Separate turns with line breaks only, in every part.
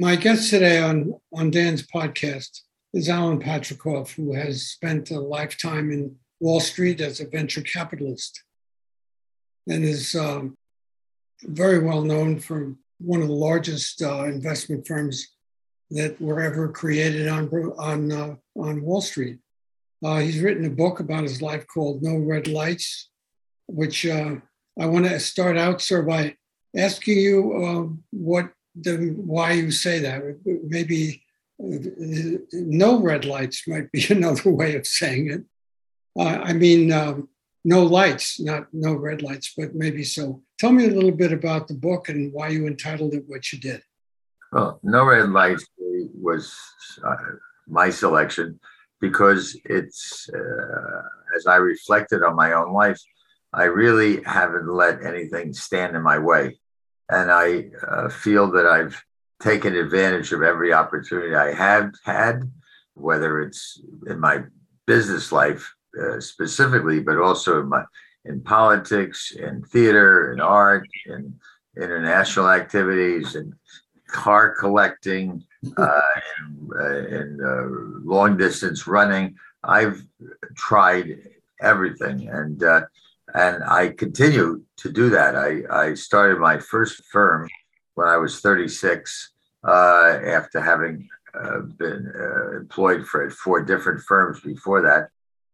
My guest today on, on Dan's podcast is Alan Patricof, who has spent a lifetime in Wall Street as a venture capitalist and is um, very well known for one of the largest uh, investment firms that were ever created on, on, uh, on Wall Street. Uh, he's written a book about his life called No Red Lights, which uh, I want to start out, sir, by asking you uh, what the, why you say that. Maybe uh, no red lights might be another way of saying it. Uh, I mean, um, no lights, not no red lights, but maybe so. Tell me a little bit about the book and why you entitled it what you did.
Well, No Red Lights was uh, my selection because it's, uh, as I reflected on my own life, I really haven't let anything stand in my way. And I uh, feel that I've taken advantage of every opportunity I have had, whether it's in my business life uh, specifically, but also in my in politics, in theater, in art, in international activities, and car collecting, uh, in, uh, in uh, long distance running. I've tried everything, and uh, and I continue to do that. I, I started my first firm when I was 36 uh, after having uh, been uh, employed for four different firms before that.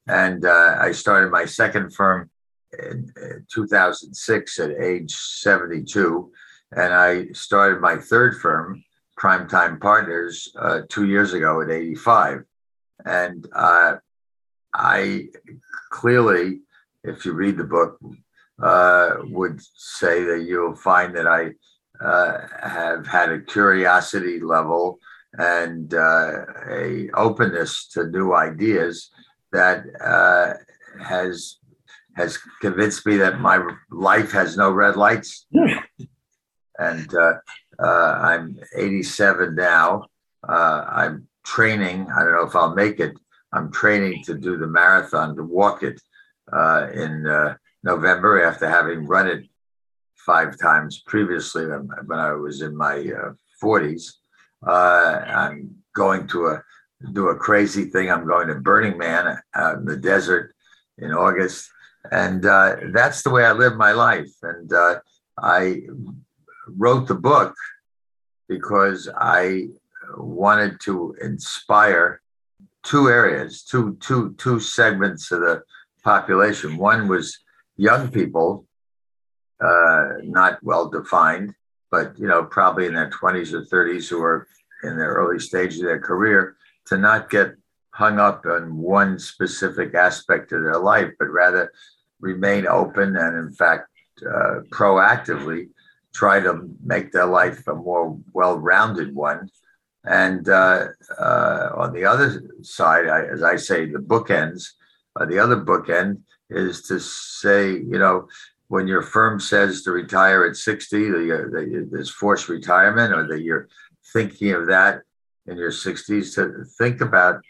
And uh, I started my second firm in, in 2006 at age 72. And I started my third firm, Primetime Partners, uh, two years ago at 85. And uh, I clearly if you read the book, uh, would say that you'll find that I uh, have had a curiosity level and uh, a openness to new ideas that uh, has has convinced me that my life has no red lights. and uh, uh, I'm 87 now. I'm training. I don't know if I'll make it. I'm training to do the marathon, to walk it uh, in uh, November after having run it five times previously when I was in my uh, 40s. Uh, I'm going to a, do a crazy thing. I'm going to Burning Man out in the desert in August. And uh, that's the way I live my life. And uh, I wrote the book because I wanted to inspire two areas, two, two, two segments of the population. One was young people, uh, not well defined, but you know, probably in their 20s or 30s who are in their early stage of their career, to not get hung up on one specific aspect of their life, but rather remain open and, in fact, uh, proactively try to make their life a more well-rounded one. And uh, uh, on the other side, I, as I say, the bookends uh, the other bookend is to say, you know, when your firm says to retire at 60, that there's forced retirement, or that you're thinking of that in your 60s, to think about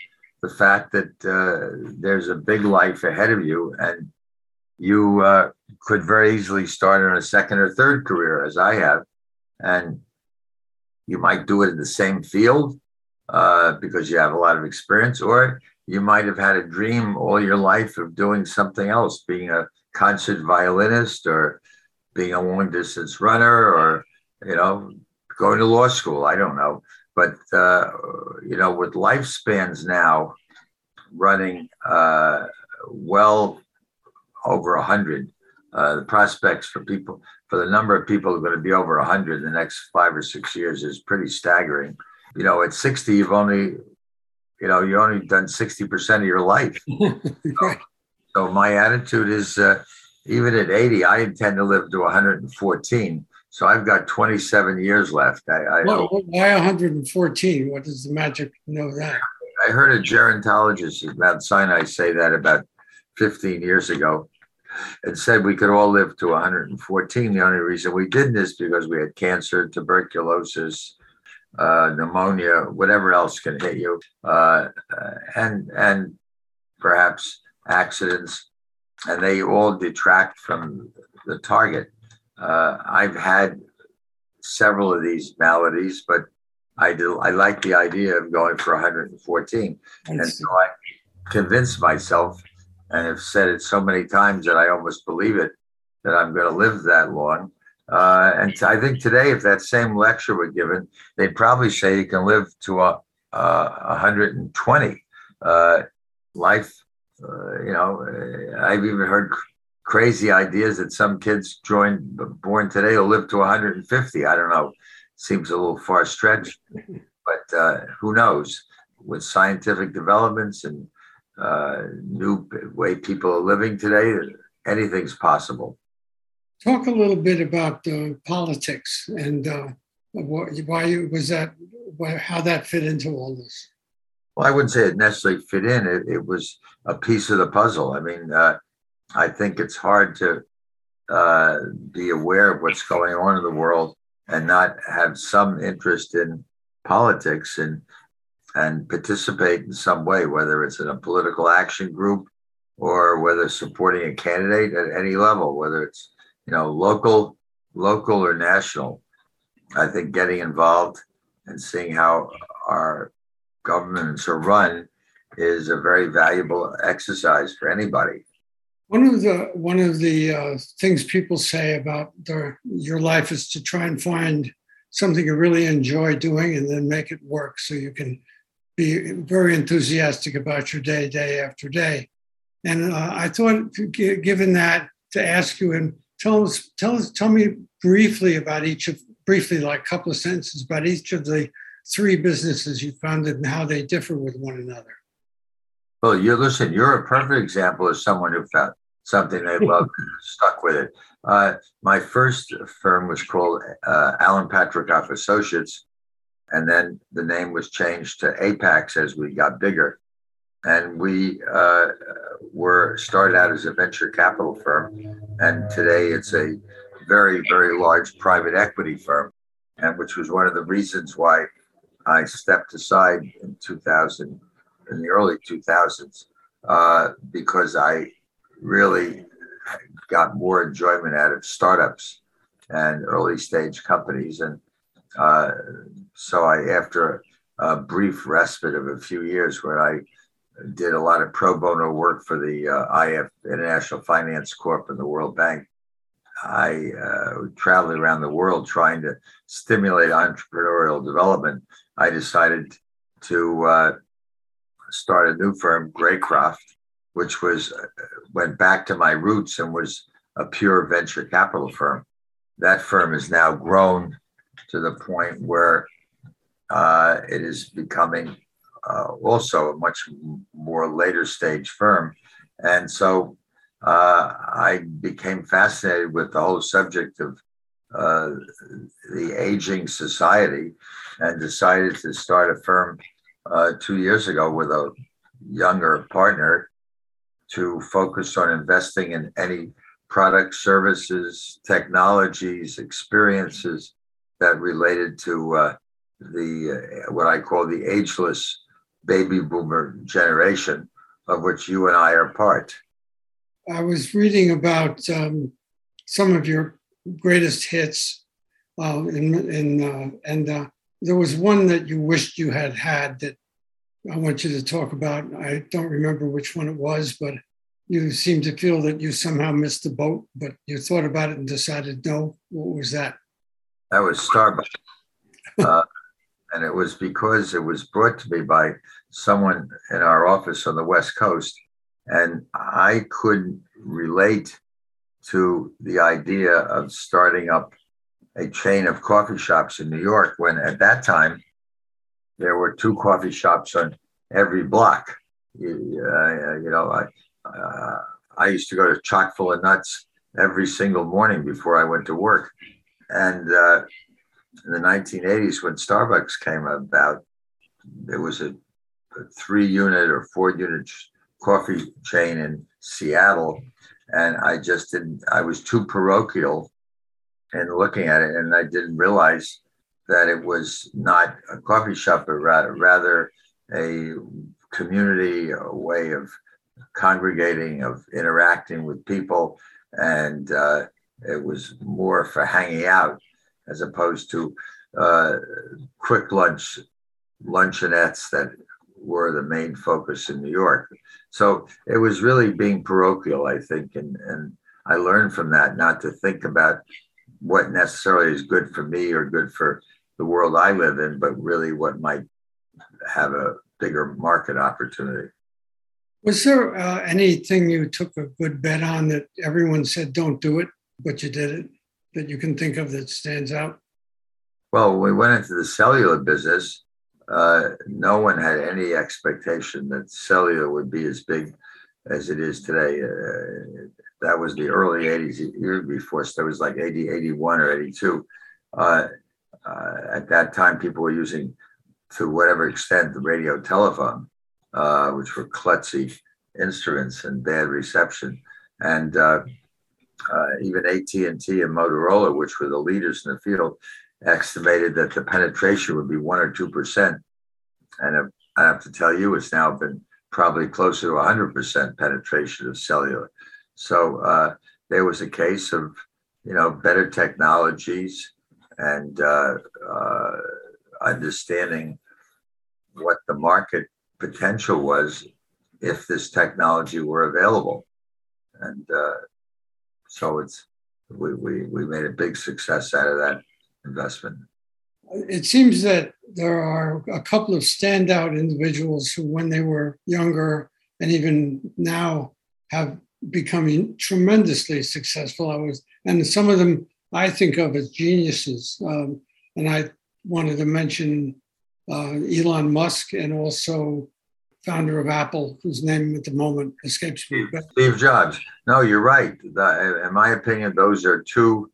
the fact that uh, there's a big life ahead of you and you uh, could very easily start on a second or third career, as I have. And you might do it in the same field uh, because you have a lot of experience, or you might have had a dream all your life of doing something else, being a concert violinist or being a long distance runner or, you know, going to law school. I don't know. But, uh, you know, with lifespans now running uh, well over 100, uh, the prospects for people, for the number of people who are going to be over 100 in the next five or six years is pretty staggering. You know, at 60, you've only you know, you've only done 60% of your life. right. So my attitude is uh, even at 80, I intend to live to 114. So I've got 27 years left. I, I
well, why 114? What does the magic know that?
I heard a gerontologist at Mount Sinai say that about 15 years ago and said we could all live to 114. The only reason we didn't is because we had cancer, tuberculosis, uh, pneumonia, whatever else can hit you, uh, and and perhaps accidents, and they all detract from the target. Uh, I've had several of these maladies, but I do. I like the idea of going for 114, and so I convinced myself, and have said it so many times that I almost believe it, that I'm going to live that long. Uh, and I think today, if that same lecture were given, they'd probably say you can live to a, uh, 120. Uh, life, uh, you know, I've even heard crazy ideas that some kids join born today will live to 150. I don't know. Seems a little far stretched, but uh, who knows? With scientific developments and uh, new way people are living today, anything's possible.
Talk a little bit about uh, politics and uh, what, why was that, how that fit into all this.
Well, I wouldn't say it necessarily fit in. It, it was a piece of the puzzle. I mean, uh, I think it's hard to uh, be aware of what's going on in the world and not have some interest in politics and and participate in some way, whether it's in a political action group or whether supporting a candidate at any level, whether it's you know local, local or national. I think getting involved and seeing how our governments are run is a very valuable exercise for anybody.
One of the one of the uh, things people say about their, your life is to try and find something you really enjoy doing and then make it work so you can be very enthusiastic about your day, day after day. And uh, I thought, given that, to ask you and tell us, tell us, tell me briefly about each of, briefly, like a couple of sentences about each of the three businesses you founded and how they differ with one another.
Well, you listen. You're a perfect example of someone who found something they loved, stuck with it. Uh, my first firm was called uh, Alan Patricof Associates, and then the name was changed to Apax as we got bigger. And we uh, were started out as a venture capital firm, and today it's a very, very large private equity firm, and which was one of the reasons why I stepped aside in 2000 in the early 2000s uh, because I really got more enjoyment out of startups and early stage companies. And uh, so I, after a brief respite of a few years where I did a lot of pro bono work for the uh, IF International Finance Corp and the World Bank, I uh, traveled around the world trying to stimulate entrepreneurial development. I decided to uh, start a new firm, Greycroft, which was uh, went back to my roots and was a pure venture capital firm. That firm has now grown to the point where uh, it is becoming uh, also a much more later stage firm. And so uh, I became fascinated with the whole subject of uh, the aging society and decided to start a firm uh, two years ago with a younger partner to focus on investing in any products, services, technologies, experiences that related to uh, the uh, what I call the ageless baby boomer generation, of which you and I are part.
I was reading about um, some of your greatest hits, uh, in, in, uh, and uh, there was one that you wished you had had that I want you to talk about. I don't remember which one it was, but you seem to feel that you somehow missed the boat, but you thought about it and decided no. What was that?
That was Starbucks. and it was because it was brought to me by someone in our office on the West Coast. And I couldn't relate to the idea of starting up a chain of coffee shops in New York when at that time there were two coffee shops on every block. You, uh, you know, I, uh, I used to go to chock full of nuts every single morning before I went to work. And uh, in the 1980s, when Starbucks came about, there was a, a three unit or four unit coffee chain in Seattle. And I just didn't, I was too parochial in looking at it. And I didn't realize that it was not a coffee shop, but rather, rather a community, a way of congregating, of interacting with people. And uh, it was more for hanging out as opposed to uh, quick lunch luncheonettes that were the main focus in New York. So it was really being parochial, I think, and and I learned from that not to think about what necessarily is good for me or good for the world I live in, but really what might have a bigger market opportunity.
Was there uh, anything you took a good bet on that everyone said don't do it, but you did it that you can think of that stands out?
Well, we went into the cellular business, uh, no one had any expectation that cellular would be as big as it is today. Uh, that was the early 80s, year before, so it was like 80, 81 or 82. Uh, uh, at that time, people were using, to whatever extent, the radio telephone, uh, which were klutzy instruments and bad reception. And uh, even AT&T and Motorola, which were the leaders in the field, estimated that the penetration would be one or two percent, and I have to tell you, it's now been probably closer to 100% penetration of cellular. So uh, there was a case of, you know, better technologies and uh, uh, understanding what the market potential was if this technology were available. And uh, so it's we, we, we made a big success out of that investment.
It seems that there are a couple of standout individuals who, when they were younger and even now, have become tremendously successful. I was, and some of them I think of as geniuses. Um, and I wanted to mention uh, Elon Musk and also founder of Apple, whose name at the moment escapes me.
But- Steve Jobs. No, you're right. In my opinion, those are two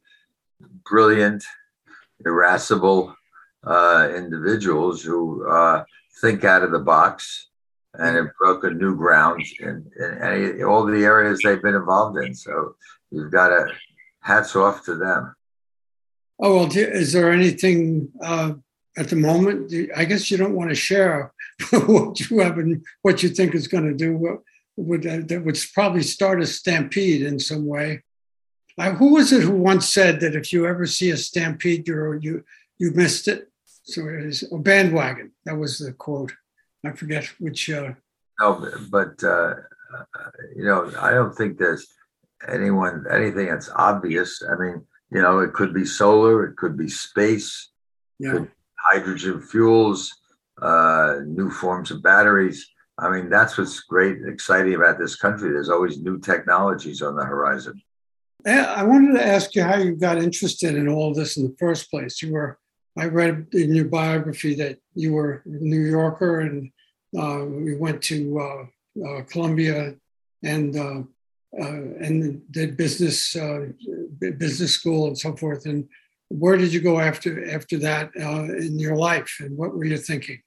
brilliant irascible uh, individuals who uh, think out of the box and have broken new ground in, in any, all the areas they've been involved in. So you've got to hats off to them.
Oh well, is there anything uh, at the moment? I guess you don't want to share what you have and what you think is going to do. Would that would probably start a stampede in some way? Uh, who was it who once said that if you ever see a stampede, you you you missed it? So it is a bandwagon. That was the quote. I forget which. Uh,
no, but uh, you know, I don't think there's anyone anything that's obvious. I mean, you know, it could be solar, it could be space,
yeah.
Hydrogen fuels, uh, new forms of batteries. I mean, that's what's great, and exciting about this country. There's always new technologies on the horizon.
I wanted to ask you how you got interested in all this in the first place. You were, I read in your biography that you were a New Yorker and uh, we went to uh, uh, Columbia and uh, uh, and did business uh, business school and so forth. And where did you go after after that in your life? And what were you thinking?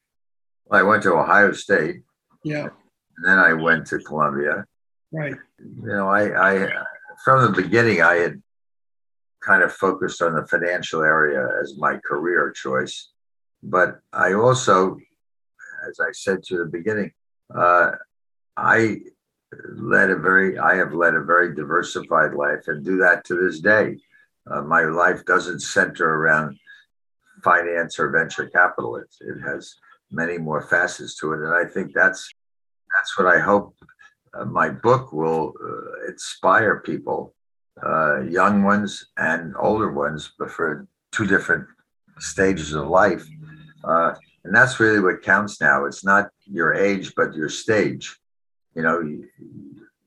Well, I went to Ohio State.
Yeah.
And then I went to Columbia.
Right.
You know, I, I from the beginning, I had kind of focused on the financial area as my career choice. But I also, as I said to the beginning, uh, I led a very, I have led a very diversified life and do that to this day. Uh, my life doesn't center around finance or venture capital. It, it has many more facets to it, and I think that's that's what I hope uh, my book will uh, inspire people, uh, young ones and older ones, but for two different stages of life. Uh, and that's really what counts now. It's not your age, but your stage. You know, you,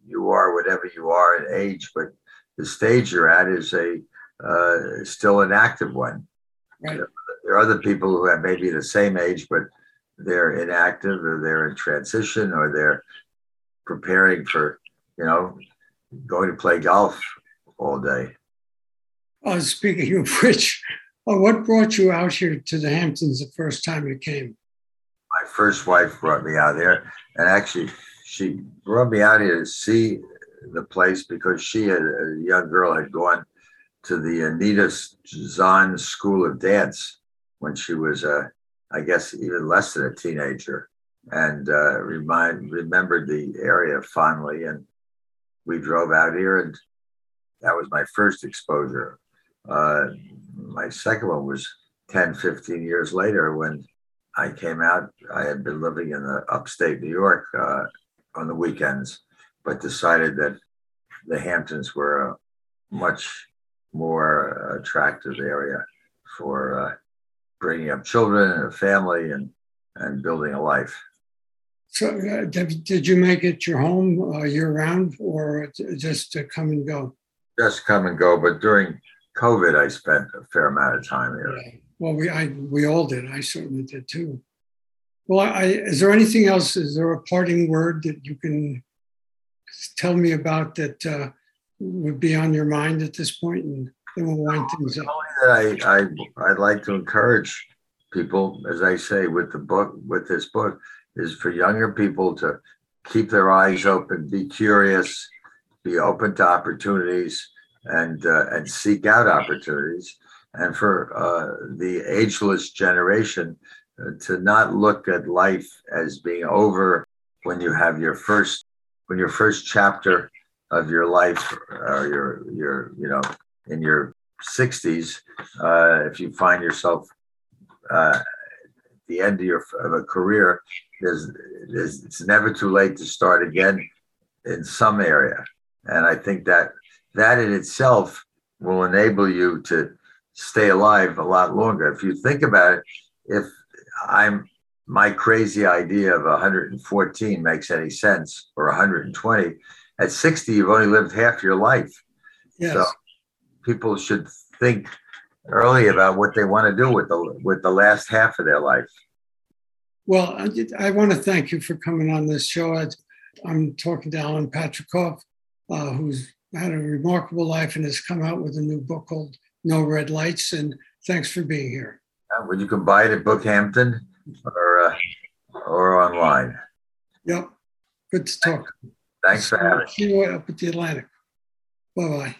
you are whatever you are in age, but the stage you're at is a uh, still an active one.
Right.
there are other people who have maybe the same age, but they're inactive or they're in transition or they're preparing for, you know, going to play golf all day.
Uh, speaking of which, uh, what brought you out here to the Hamptons the first time you came?
My first wife brought me out there, and actually, she brought me out here to see the place because she, had, a young girl, had gone to the Anita Zahn School of Dance when she was, uh, I guess, even less than a teenager and uh, remind remembered the area fondly. And we drove out here, and that was my first exposure. Uh, my second one was 10, 15 years later, when I came out, I had been living in the upstate New York uh, on the weekends, but decided that the Hamptons were a much more attractive area for uh, bringing up children and a family and, and building a life.
So, uh, did you make it your home uh, year round or just to come and go?
Just come and go. But during COVID, I spent a fair amount of time here. Yeah.
Well, we I we all did. I certainly did too. Well, I, is there anything else? Is there a parting word that you can tell me about that uh, would be on your mind at this point, and then we'll wind things up.
I, I I'd like to encourage people, as I say, with the book, with this book, is for younger people to keep their eyes open, be curious, be open to opportunities, and uh, and seek out opportunities. And for uh, the ageless generation uh, to not look at life as being over when you have your first when your first chapter of your life or your your you know in your 60s uh, if you find yourself uh, at the end of your of a career there's, there's it's never too late to start again in some area. And i think that that in itself will enable you to stay alive a lot longer. If you think about it if i'm my crazy idea of 114 makes any sense or 120 at 60 you've only lived half your life. Yes. so people should think early about what they want to do with the with the last half of their life.
Well i, I want to thank you for coming on this show. I, am talking to alan patricof uh, who's had a remarkable life and has come out with a new book called no red lights and thanks for being here.
Uh, well, you can buy it at bookhampton or uh, or online?
Yep. Good to talk
thanks for having me
see you up at the atlantic. Bye-bye